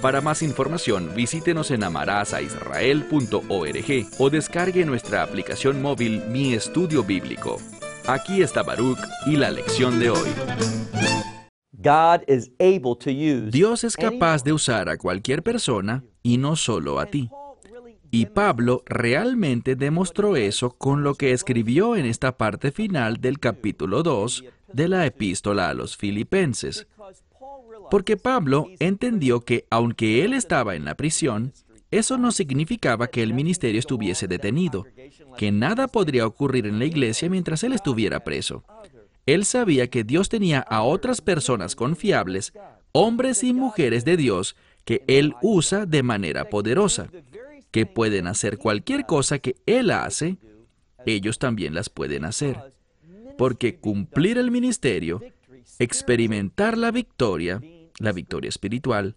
Para más información, visítenos en amarazaisrael.org o descargue nuestra aplicación móvil Mi Estudio Bíblico. Aquí está Baruch y la lección de hoy. Dios es capaz de usar a cualquier persona y no solo a ti. Y Pablo realmente demostró eso con lo que escribió en esta parte final del capítulo 2 de la epístola a los filipenses. Porque Pablo entendió que aunque él estaba en la prisión, eso no significaba que el ministerio estuviese detenido, que nada podría ocurrir en la iglesia mientras él estuviera preso. Él sabía que Dios tenía a otras personas confiables, hombres y mujeres de Dios, que Él usa de manera poderosa, que pueden hacer cualquier cosa que Él hace, ellos también las pueden hacer. Porque cumplir el ministerio, experimentar la victoria, la victoria espiritual,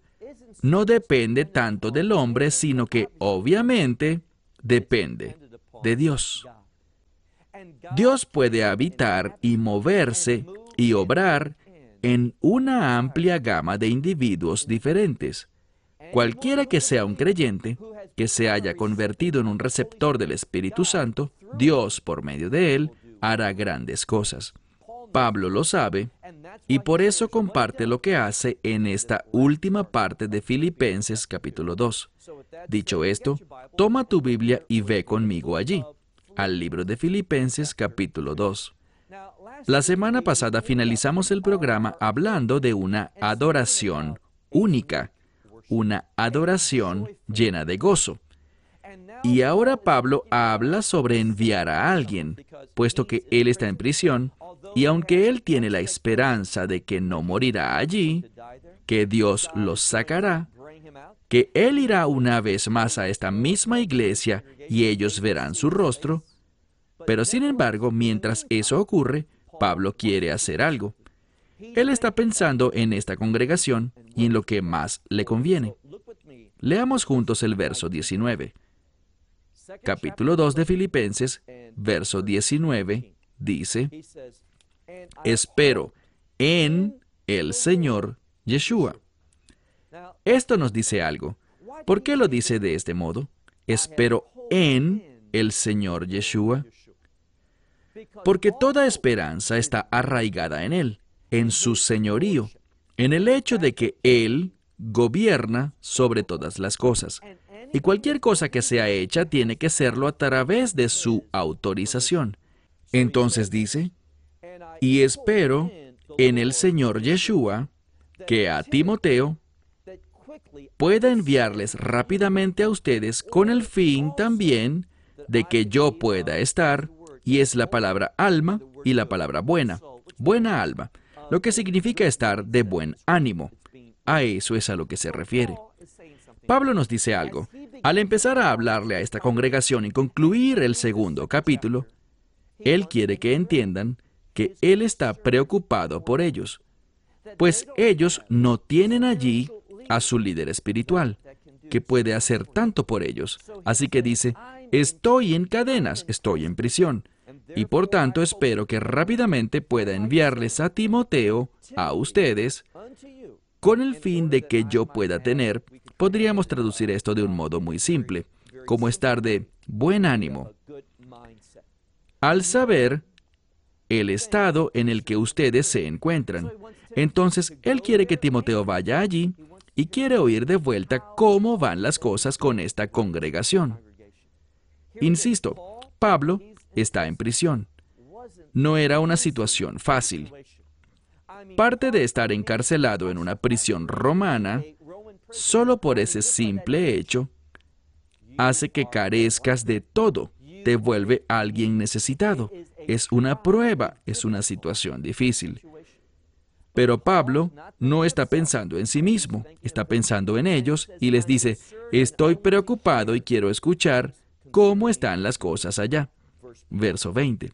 no depende tanto del hombre, sino que obviamente depende de Dios. Dios puede habitar y moverse y obrar en una amplia gama de individuos diferentes. Cualquiera que sea un creyente, que se haya convertido en un receptor del Espíritu Santo, Dios, por medio de él, hará grandes cosas. Pablo lo sabe y por eso comparte lo que hace en esta última parte de Filipenses capítulo 2. Dicho esto, toma tu Biblia y ve conmigo allí, al libro de Filipenses capítulo 2. La semana pasada finalizamos el programa hablando de una adoración única, una adoración llena de gozo. Y ahora Pablo habla sobre enviar a alguien, puesto que él está en prisión, y aunque él tiene la esperanza de que no morirá allí, que Dios los sacará, que él irá una vez más a esta misma iglesia y ellos verán su rostro, pero sin embargo, mientras eso ocurre, Pablo quiere hacer algo. Él está pensando en esta congregación y en lo que más le conviene. Leamos juntos el verso 19. Capítulo 2 de Filipenses, verso 19, dice, Espero en el Señor Yeshua. Esto nos dice algo. ¿Por qué lo dice de este modo? Espero en el Señor Yeshua. Porque toda esperanza está arraigada en Él en su señorío, en el hecho de que Él gobierna sobre todas las cosas. Y cualquier cosa que sea hecha tiene que serlo a través de su autorización. Entonces dice, y espero en el Señor Yeshua que a Timoteo pueda enviarles rápidamente a ustedes con el fin también de que yo pueda estar, y es la palabra alma y la palabra buena, buena alma lo que significa estar de buen ánimo. A eso es a lo que se refiere. Pablo nos dice algo. Al empezar a hablarle a esta congregación y concluir el segundo capítulo, él quiere que entiendan que él está preocupado por ellos, pues ellos no tienen allí a su líder espiritual, que puede hacer tanto por ellos. Así que dice, estoy en cadenas, estoy en prisión, y por tanto espero que rápidamente pueda enviarles a Timoteo, a ustedes, con el fin de que yo pueda tener, podríamos traducir esto de un modo muy simple, como estar de buen ánimo. Al saber el estado en el que ustedes se encuentran. Entonces, Él quiere que Timoteo vaya allí y quiere oír de vuelta cómo van las cosas con esta congregación. Insisto, Pablo está en prisión. No era una situación fácil. Parte de estar encarcelado en una prisión romana, solo por ese simple hecho, hace que carezcas de todo, te vuelve alguien necesitado. Es una prueba, es una situación difícil. Pero Pablo no está pensando en sí mismo, está pensando en ellos y les dice, estoy preocupado y quiero escuchar cómo están las cosas allá. Verso 20.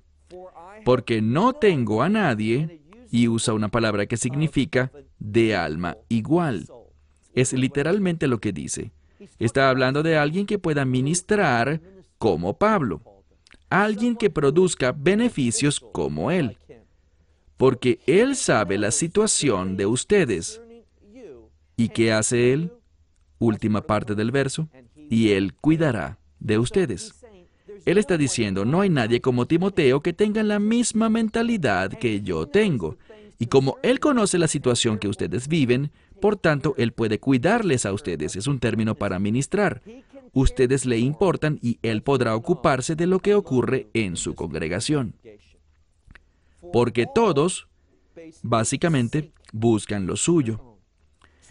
Porque no tengo a nadie, y usa una palabra que significa de alma igual. Es literalmente lo que dice. Está hablando de alguien que pueda ministrar como Pablo, alguien que produzca beneficios como él, porque él sabe la situación de ustedes. ¿Y qué hace él? Última parte del verso, y él cuidará de ustedes. Él está diciendo, no hay nadie como Timoteo que tenga la misma mentalidad que yo tengo. Y como Él conoce la situación que ustedes viven, por tanto, Él puede cuidarles a ustedes. Es un término para ministrar. Ustedes le importan y Él podrá ocuparse de lo que ocurre en su congregación. Porque todos, básicamente, buscan lo suyo.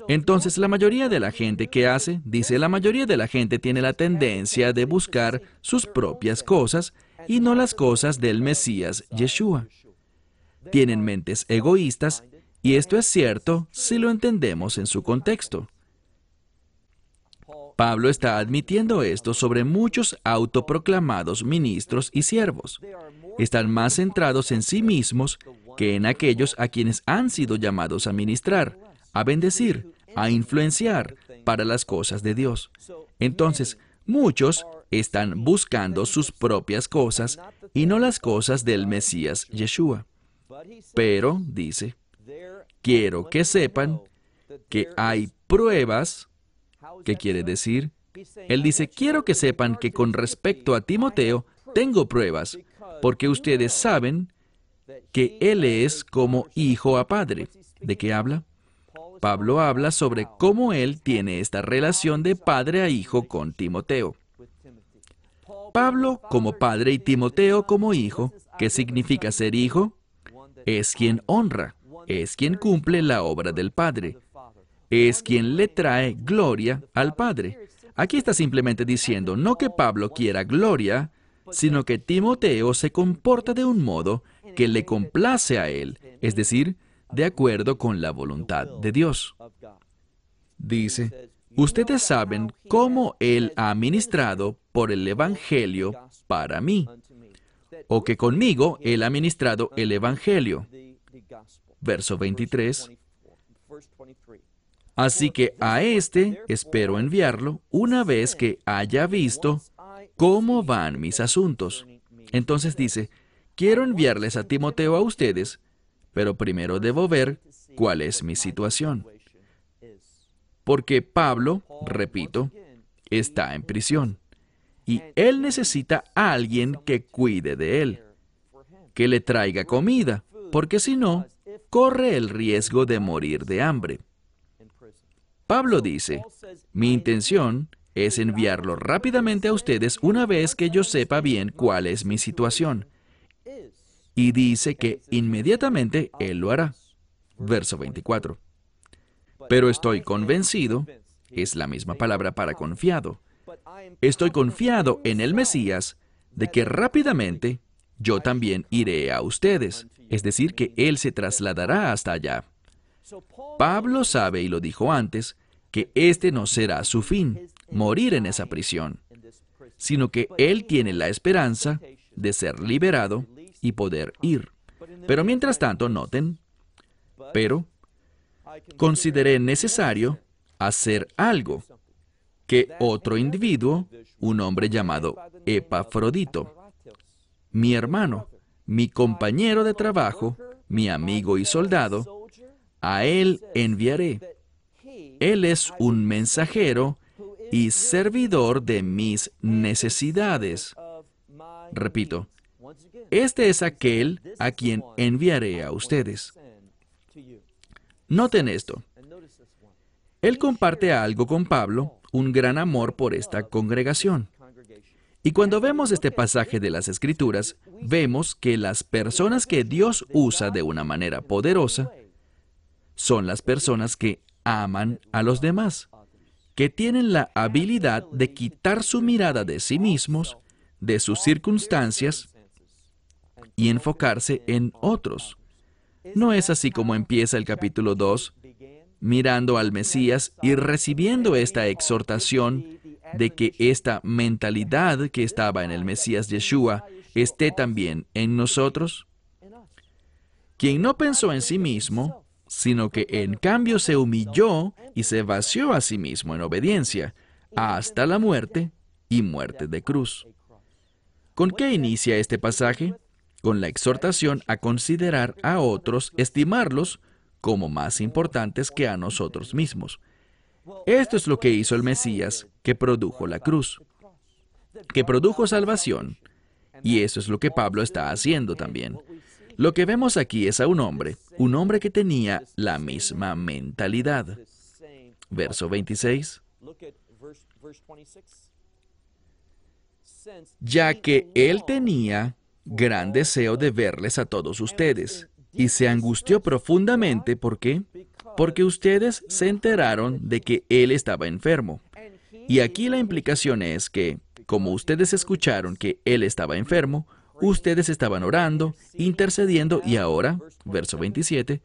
Entonces, la mayoría de la gente que hace, dice, la mayoría de la gente tiene la tendencia de buscar sus propias cosas y no las cosas del Mesías Yeshua. Tienen mentes egoístas y esto es cierto si lo entendemos en su contexto. Pablo está admitiendo esto sobre muchos autoproclamados ministros y siervos. Están más centrados en sí mismos que en aquellos a quienes han sido llamados a ministrar, a bendecir, a influenciar para las cosas de Dios. Entonces, muchos están buscando sus propias cosas y no las cosas del Mesías Yeshua. Pero, dice, quiero que sepan que hay pruebas. ¿Qué quiere decir? Él dice, quiero que sepan que con respecto a Timoteo, tengo pruebas, porque ustedes saben que él es como hijo a padre. ¿De qué habla? Pablo habla sobre cómo él tiene esta relación de padre a hijo con Timoteo. Pablo como padre y Timoteo como hijo, ¿qué significa ser hijo? Es quien honra es quien cumple la obra del Padre. Es quien le trae gloria al Padre. Aquí está simplemente diciendo no que Pablo quiera gloria, sino que Timoteo se comporta de un modo que le complace a él, es decir, de acuerdo con la voluntad de Dios. Dice, ustedes saben cómo él ha ministrado por el Evangelio para mí, o que conmigo él ha ministrado el Evangelio verso 23. Así que a este espero enviarlo una vez que haya visto cómo van mis asuntos. Entonces dice, quiero enviarles a Timoteo a ustedes, pero primero debo ver cuál es mi situación. Porque Pablo, repito, está en prisión. Y él necesita a alguien que cuide de él, que le traiga comida, porque si no, corre el riesgo de morir de hambre. Pablo dice, mi intención es enviarlo rápidamente a ustedes una vez que yo sepa bien cuál es mi situación. Y dice que inmediatamente Él lo hará. Verso 24. Pero estoy convencido, es la misma palabra para confiado. Estoy confiado en el Mesías de que rápidamente yo también iré a ustedes es decir, que Él se trasladará hasta allá. Pablo sabe, y lo dijo antes, que este no será su fin, morir en esa prisión, sino que Él tiene la esperanza de ser liberado y poder ir. Pero mientras tanto, noten, pero consideré necesario hacer algo que otro individuo, un hombre llamado Epafrodito, mi hermano, mi compañero de trabajo, mi amigo y soldado, a él enviaré. Él es un mensajero y servidor de mis necesidades. Repito, este es aquel a quien enviaré a ustedes. Noten esto. Él comparte algo con Pablo, un gran amor por esta congregación. Y cuando vemos este pasaje de las Escrituras, vemos que las personas que Dios usa de una manera poderosa son las personas que aman a los demás, que tienen la habilidad de quitar su mirada de sí mismos, de sus circunstancias, y enfocarse en otros. ¿No es así como empieza el capítulo 2? Mirando al Mesías y recibiendo esta exhortación de que esta mentalidad que estaba en el Mesías Yeshua esté también en nosotros. Quien no pensó en sí mismo, sino que en cambio se humilló y se vació a sí mismo en obediencia, hasta la muerte y muerte de cruz. ¿Con qué inicia este pasaje? Con la exhortación a considerar a otros, estimarlos como más importantes que a nosotros mismos. Esto es lo que hizo el Mesías, que produjo la cruz, que produjo salvación, y eso es lo que Pablo está haciendo también. Lo que vemos aquí es a un hombre, un hombre que tenía la misma mentalidad. Verso 26. Ya que él tenía gran deseo de verles a todos ustedes, y se angustió profundamente, ¿por qué? Porque ustedes se enteraron de que él estaba enfermo. Y aquí la implicación es que, como ustedes escucharon que él estaba enfermo, ustedes estaban orando, intercediendo y ahora, verso 27,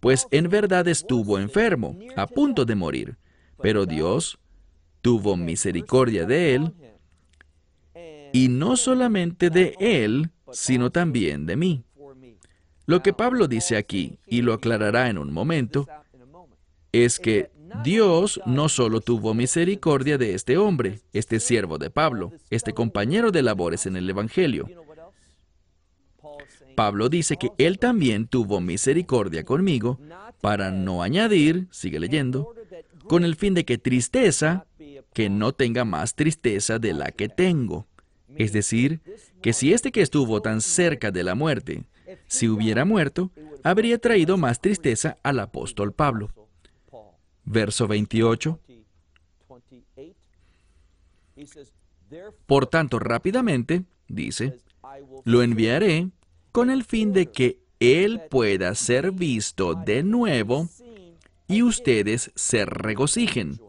pues en verdad estuvo enfermo, a punto de morir, pero Dios tuvo misericordia de él, y no solamente de él, sino también de mí. Lo que Pablo dice aquí, y lo aclarará en un momento, es que Dios no solo tuvo misericordia de este hombre, este siervo de Pablo, este compañero de labores en el Evangelio. Pablo dice que él también tuvo misericordia conmigo para no añadir, sigue leyendo, con el fin de que tristeza, que no tenga más tristeza de la que tengo. Es decir, que si este que estuvo tan cerca de la muerte, si hubiera muerto, habría traído más tristeza al apóstol Pablo. Verso 28. Por tanto, rápidamente, dice, lo enviaré con el fin de que Él pueda ser visto de nuevo y ustedes se regocijen.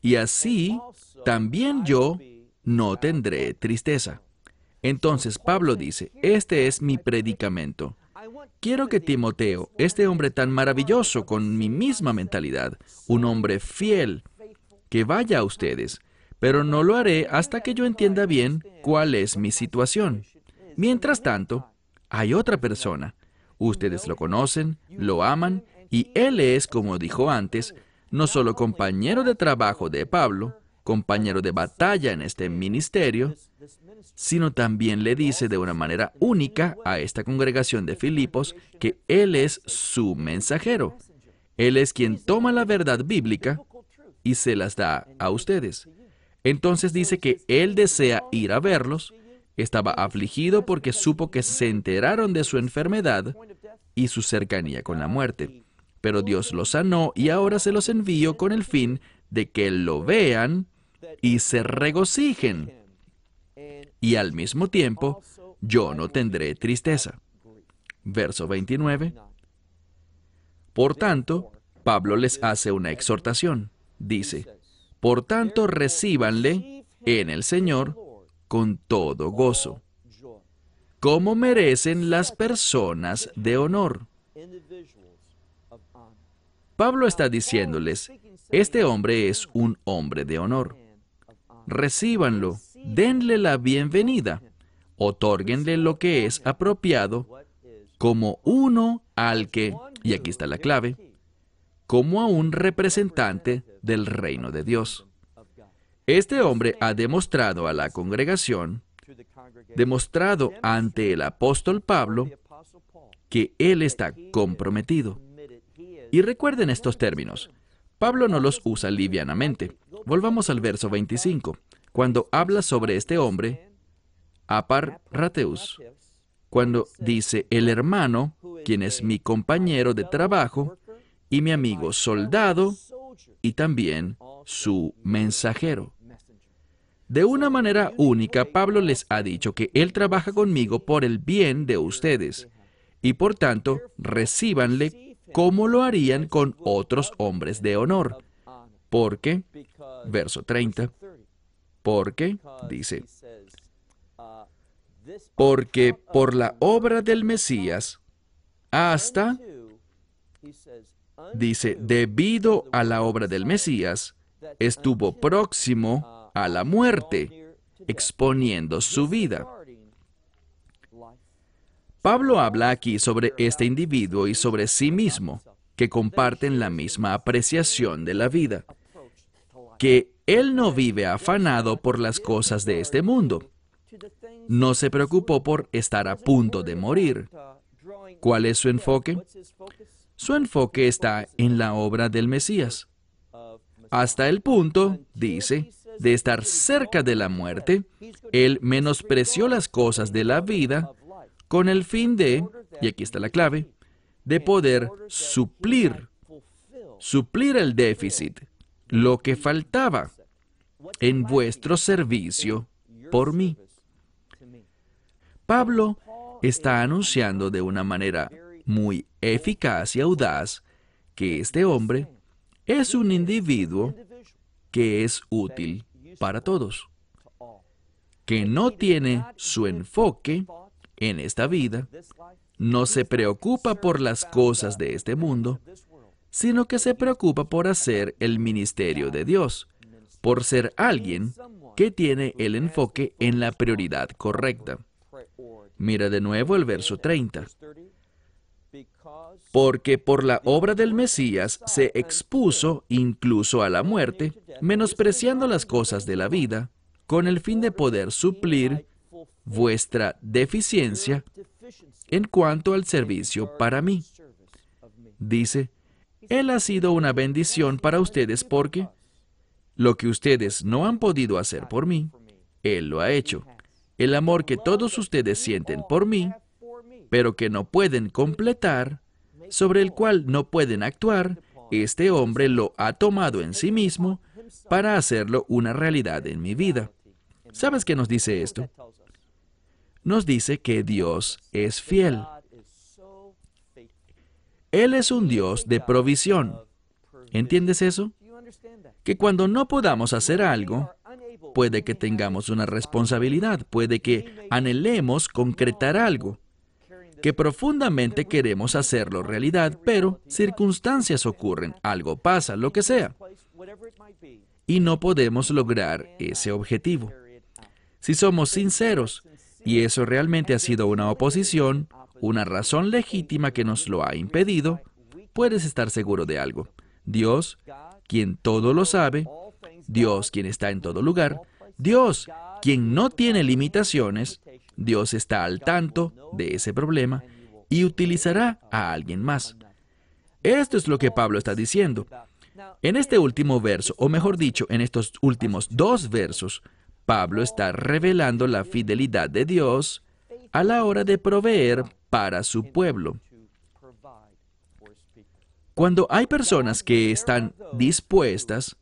Y así también yo no tendré tristeza. Entonces Pablo dice, este es mi predicamento. Quiero que Timoteo, este hombre tan maravilloso con mi misma mentalidad, un hombre fiel, que vaya a ustedes, pero no lo haré hasta que yo entienda bien cuál es mi situación. Mientras tanto, hay otra persona. Ustedes lo conocen, lo aman, y él es, como dijo antes, no solo compañero de trabajo de Pablo, compañero de batalla en este ministerio, sino también le dice de una manera única a esta congregación de Filipos que Él es su mensajero. Él es quien toma la verdad bíblica y se las da a ustedes. Entonces dice que Él desea ir a verlos, estaba afligido porque supo que se enteraron de su enfermedad y su cercanía con la muerte. Pero Dios los sanó y ahora se los envío con el fin de que lo vean y se regocijen y al mismo tiempo yo no tendré tristeza. Verso 29. Por tanto, Pablo les hace una exhortación. Dice, por tanto recíbanle en el Señor con todo gozo, como merecen las personas de honor. Pablo está diciéndoles, este hombre es un hombre de honor. Recíbanlo denle la bienvenida, otórguenle lo que es apropiado como uno al que, y aquí está la clave, como a un representante del reino de Dios. Este hombre ha demostrado a la congregación, demostrado ante el apóstol Pablo, que él está comprometido. Y recuerden estos términos. Pablo no los usa livianamente. Volvamos al verso 25 cuando habla sobre este hombre, Apar Rateus, cuando dice el hermano, quien es mi compañero de trabajo y mi amigo soldado y también su mensajero. De una manera única, Pablo les ha dicho que él trabaja conmigo por el bien de ustedes y por tanto recíbanle como lo harían con otros hombres de honor. Porque, verso 30, porque, dice, porque por la obra del Mesías hasta, dice, debido a la obra del Mesías, estuvo próximo a la muerte, exponiendo su vida. Pablo habla aquí sobre este individuo y sobre sí mismo, que comparten la misma apreciación de la vida, que él no vive afanado por las cosas de este mundo. No se preocupó por estar a punto de morir. ¿Cuál es su enfoque? Su enfoque está en la obra del Mesías. Hasta el punto, dice, de estar cerca de la muerte, él menospreció las cosas de la vida con el fin de, y aquí está la clave, de poder suplir, suplir el déficit, lo que faltaba en vuestro servicio por mí. Pablo está anunciando de una manera muy eficaz y audaz que este hombre es un individuo que es útil para todos, que no tiene su enfoque en esta vida, no se preocupa por las cosas de este mundo, sino que se preocupa por hacer el ministerio de Dios, por ser alguien que tiene el enfoque en la prioridad correcta. Mira de nuevo el verso 30. Porque por la obra del Mesías se expuso incluso a la muerte, menospreciando las cosas de la vida, con el fin de poder suplir vuestra deficiencia en cuanto al servicio para mí. Dice, Él ha sido una bendición para ustedes porque lo que ustedes no han podido hacer por mí, Él lo ha hecho. El amor que todos ustedes sienten por mí, pero que no pueden completar, sobre el cual no pueden actuar, este hombre lo ha tomado en sí mismo para hacerlo una realidad en mi vida. ¿Sabes qué nos dice esto? Nos dice que Dios es fiel. Él es un Dios de provisión. ¿Entiendes eso? que cuando no podamos hacer algo, puede que tengamos una responsabilidad, puede que anhelemos concretar algo, que profundamente queremos hacerlo realidad, pero circunstancias ocurren, algo pasa, lo que sea, y no podemos lograr ese objetivo. Si somos sinceros, y eso realmente ha sido una oposición, una razón legítima que nos lo ha impedido, puedes estar seguro de algo. Dios quien todo lo sabe, Dios quien está en todo lugar, Dios quien no tiene limitaciones, Dios está al tanto de ese problema y utilizará a alguien más. Esto es lo que Pablo está diciendo. En este último verso, o mejor dicho, en estos últimos dos versos, Pablo está revelando la fidelidad de Dios a la hora de proveer para su pueblo. Cuando hay personas que están dispuestas,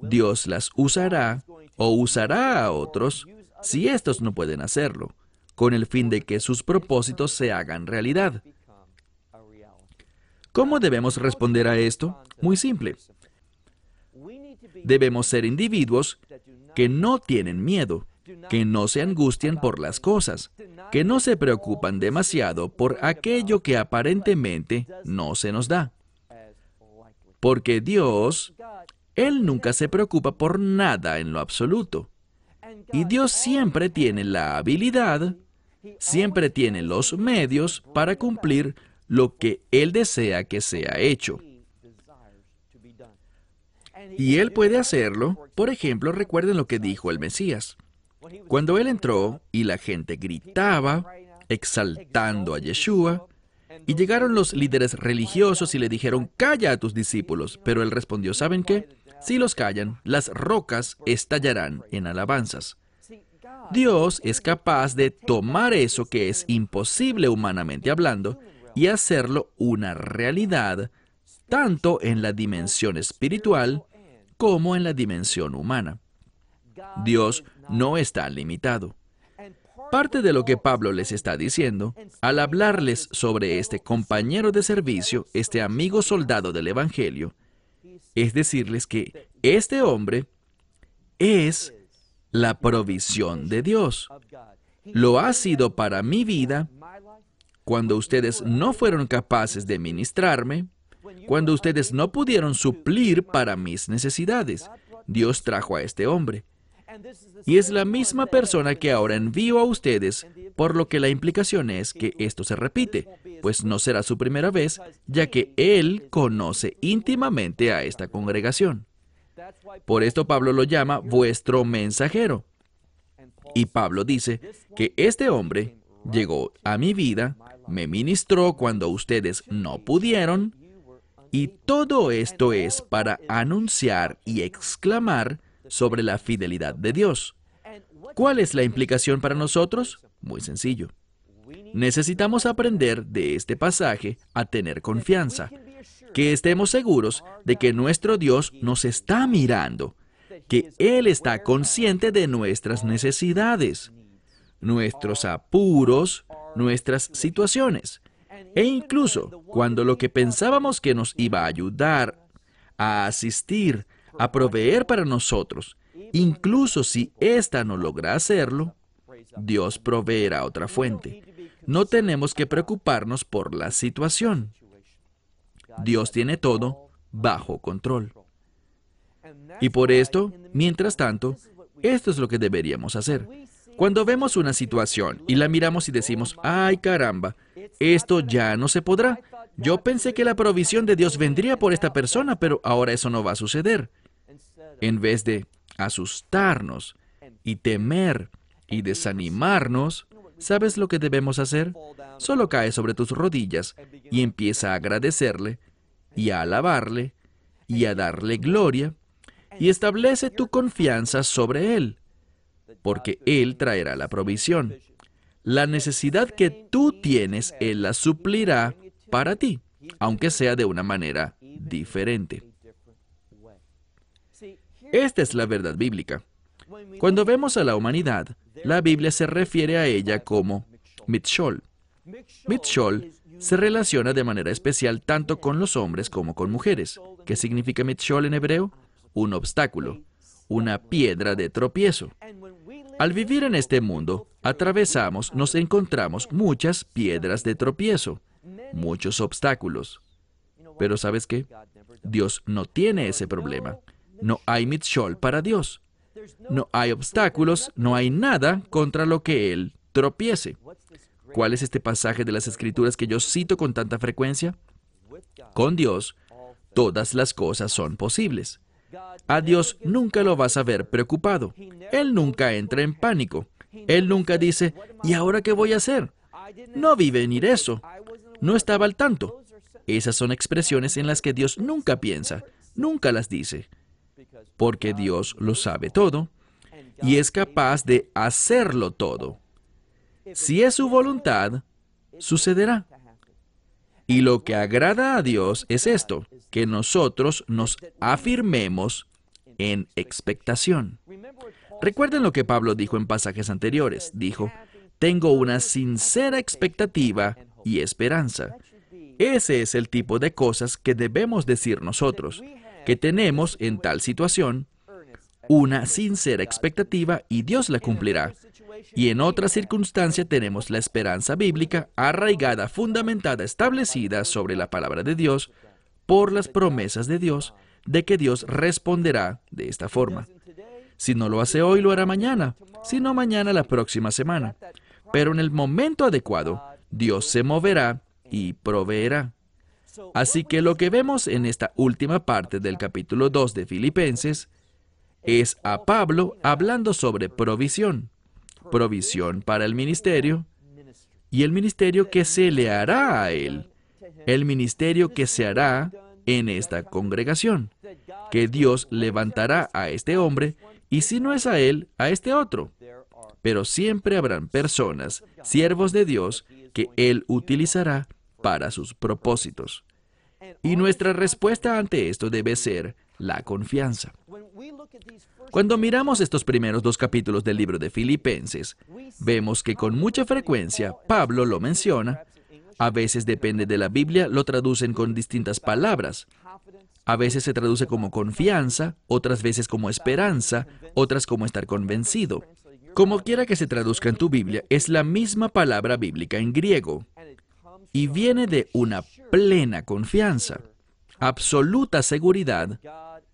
Dios las usará o usará a otros si estos no pueden hacerlo, con el fin de que sus propósitos se hagan realidad. ¿Cómo debemos responder a esto? Muy simple. Debemos ser individuos que no tienen miedo, que no se angustian por las cosas, que no se preocupan demasiado por aquello que aparentemente no se nos da. Porque Dios, Él nunca se preocupa por nada en lo absoluto. Y Dios siempre tiene la habilidad, siempre tiene los medios para cumplir lo que Él desea que sea hecho. Y Él puede hacerlo, por ejemplo, recuerden lo que dijo el Mesías. Cuando Él entró y la gente gritaba, exaltando a Yeshua, y llegaron los líderes religiosos y le dijeron, calla a tus discípulos. Pero él respondió, ¿saben qué? Si los callan, las rocas estallarán en alabanzas. Dios es capaz de tomar eso que es imposible humanamente hablando y hacerlo una realidad, tanto en la dimensión espiritual como en la dimensión humana. Dios no está limitado. Parte de lo que Pablo les está diciendo, al hablarles sobre este compañero de servicio, este amigo soldado del Evangelio, es decirles que este hombre es la provisión de Dios. Lo ha sido para mi vida cuando ustedes no fueron capaces de ministrarme, cuando ustedes no pudieron suplir para mis necesidades. Dios trajo a este hombre. Y es la misma persona que ahora envío a ustedes, por lo que la implicación es que esto se repite, pues no será su primera vez, ya que Él conoce íntimamente a esta congregación. Por esto Pablo lo llama vuestro mensajero. Y Pablo dice que este hombre llegó a mi vida, me ministró cuando ustedes no pudieron, y todo esto es para anunciar y exclamar sobre la fidelidad de Dios. ¿Cuál es la implicación para nosotros? Muy sencillo. Necesitamos aprender de este pasaje a tener confianza, que estemos seguros de que nuestro Dios nos está mirando, que Él está consciente de nuestras necesidades, nuestros apuros, nuestras situaciones. E incluso cuando lo que pensábamos que nos iba a ayudar, a asistir, a proveer para nosotros, incluso si ésta no logra hacerlo, Dios proveerá otra fuente. No tenemos que preocuparnos por la situación. Dios tiene todo bajo control. Y por esto, mientras tanto, esto es lo que deberíamos hacer. Cuando vemos una situación y la miramos y decimos, ay caramba, esto ya no se podrá. Yo pensé que la provisión de Dios vendría por esta persona, pero ahora eso no va a suceder. En vez de asustarnos y temer y desanimarnos, ¿sabes lo que debemos hacer? Solo cae sobre tus rodillas y empieza a agradecerle y a alabarle y a darle gloria y establece tu confianza sobre Él, porque Él traerá la provisión. La necesidad que tú tienes, Él la suplirá para ti, aunque sea de una manera diferente. Esta es la verdad bíblica. Cuando vemos a la humanidad, la Biblia se refiere a ella como Mitchol. Mitchol se relaciona de manera especial tanto con los hombres como con mujeres. ¿Qué significa Mitchol en hebreo? Un obstáculo, una piedra de tropiezo. Al vivir en este mundo, atravesamos, nos encontramos muchas piedras de tropiezo, muchos obstáculos. Pero ¿sabes qué? Dios no tiene ese problema. No hay mitshol para Dios. No hay obstáculos, no hay nada contra lo que Él tropiece. ¿Cuál es este pasaje de las Escrituras que yo cito con tanta frecuencia? Con Dios, todas las cosas son posibles. A Dios nunca lo vas a ver preocupado. Él nunca entra en pánico. Él nunca dice, ¿y ahora qué voy a hacer? No vive ni eso. No estaba al tanto. Esas son expresiones en las que Dios nunca piensa, nunca las dice porque Dios lo sabe todo y es capaz de hacerlo todo. Si es su voluntad, sucederá. Y lo que agrada a Dios es esto, que nosotros nos afirmemos en expectación. Recuerden lo que Pablo dijo en pasajes anteriores. Dijo, tengo una sincera expectativa y esperanza. Ese es el tipo de cosas que debemos decir nosotros que tenemos en tal situación una sincera expectativa y Dios la cumplirá. Y en otra circunstancia tenemos la esperanza bíblica arraigada, fundamentada, establecida sobre la palabra de Dios por las promesas de Dios de que Dios responderá de esta forma. Si no lo hace hoy, lo hará mañana, si no mañana, la próxima semana. Pero en el momento adecuado, Dios se moverá y proveerá. Así que lo que vemos en esta última parte del capítulo 2 de Filipenses es a Pablo hablando sobre provisión, provisión para el ministerio y el ministerio que se le hará a él, el ministerio que se hará en esta congregación, que Dios levantará a este hombre y si no es a él, a este otro. Pero siempre habrán personas, siervos de Dios, que Él utilizará para sus propósitos. Y nuestra respuesta ante esto debe ser la confianza. Cuando miramos estos primeros dos capítulos del libro de Filipenses, vemos que con mucha frecuencia Pablo lo menciona, a veces depende de la Biblia, lo traducen con distintas palabras. A veces se traduce como confianza, otras veces como esperanza, otras como estar convencido. Como quiera que se traduzca en tu Biblia, es la misma palabra bíblica en griego y viene de una plena confianza, absoluta seguridad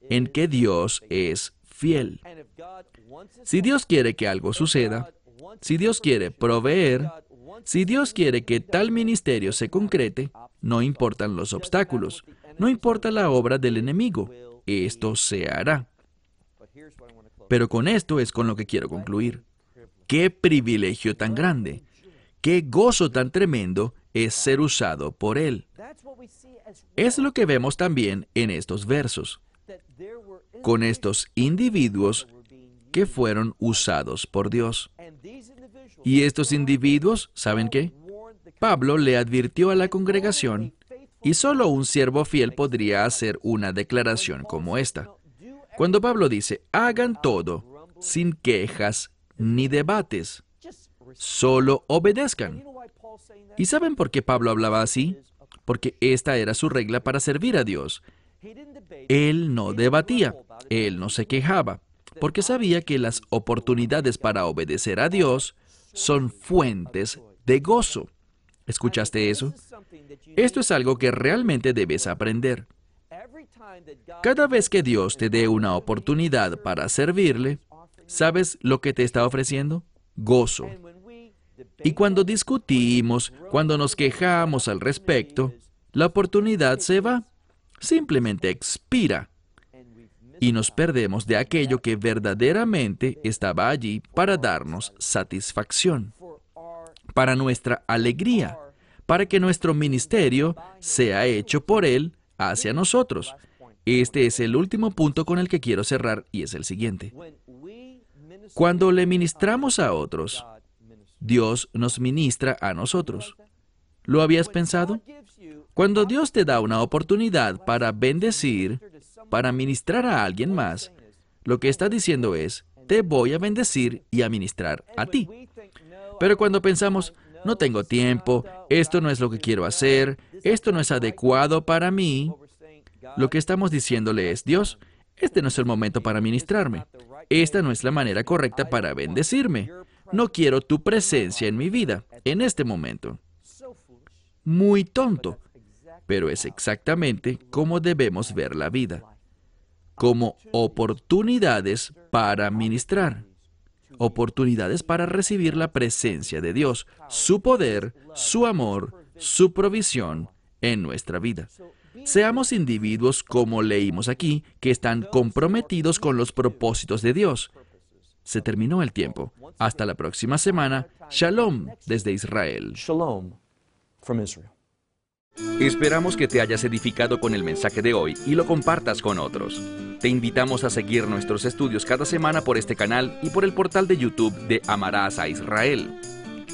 en que Dios es fiel. Si Dios quiere que algo suceda, si Dios quiere proveer, si Dios quiere que tal ministerio se concrete, no importan los obstáculos, no importa la obra del enemigo, esto se hará. Pero con esto es con lo que quiero concluir. Qué privilegio tan grande, qué gozo tan tremendo es ser usado por Él. Es lo que vemos también en estos versos, con estos individuos que fueron usados por Dios. Y estos individuos, ¿saben qué? Pablo le advirtió a la congregación, y solo un siervo fiel podría hacer una declaración como esta. Cuando Pablo dice, hagan todo sin quejas ni debates, solo obedezcan. ¿Y saben por qué Pablo hablaba así? Porque esta era su regla para servir a Dios. Él no debatía, él no se quejaba, porque sabía que las oportunidades para obedecer a Dios son fuentes de gozo. ¿Escuchaste eso? Esto es algo que realmente debes aprender. Cada vez que Dios te dé una oportunidad para servirle, ¿sabes lo que te está ofreciendo? Gozo. Y cuando discutimos, cuando nos quejamos al respecto, la oportunidad se va, simplemente expira. Y nos perdemos de aquello que verdaderamente estaba allí para darnos satisfacción, para nuestra alegría, para que nuestro ministerio sea hecho por Él hacia nosotros. Este es el último punto con el que quiero cerrar y es el siguiente. Cuando le ministramos a otros, Dios nos ministra a nosotros. ¿Lo habías pensado? Cuando Dios te da una oportunidad para bendecir, para ministrar a alguien más, lo que está diciendo es, te voy a bendecir y a ministrar a ti. Pero cuando pensamos, no tengo tiempo, esto no es lo que quiero hacer, esto no es adecuado para mí, lo que estamos diciéndole es, Dios, este no es el momento para ministrarme. Esta no es la manera correcta para bendecirme. No quiero tu presencia en mi vida, en este momento. Muy tonto, pero es exactamente como debemos ver la vida, como oportunidades para ministrar, oportunidades para recibir la presencia de Dios, su poder, su amor, su provisión en nuestra vida. Seamos individuos, como leímos aquí, que están comprometidos con los propósitos de Dios. Se terminó el tiempo. Hasta la próxima semana. Shalom desde Israel. Shalom from Israel. Esperamos que te hayas edificado con el mensaje de hoy y lo compartas con otros. Te invitamos a seguir nuestros estudios cada semana por este canal y por el portal de YouTube de Amarás a Israel.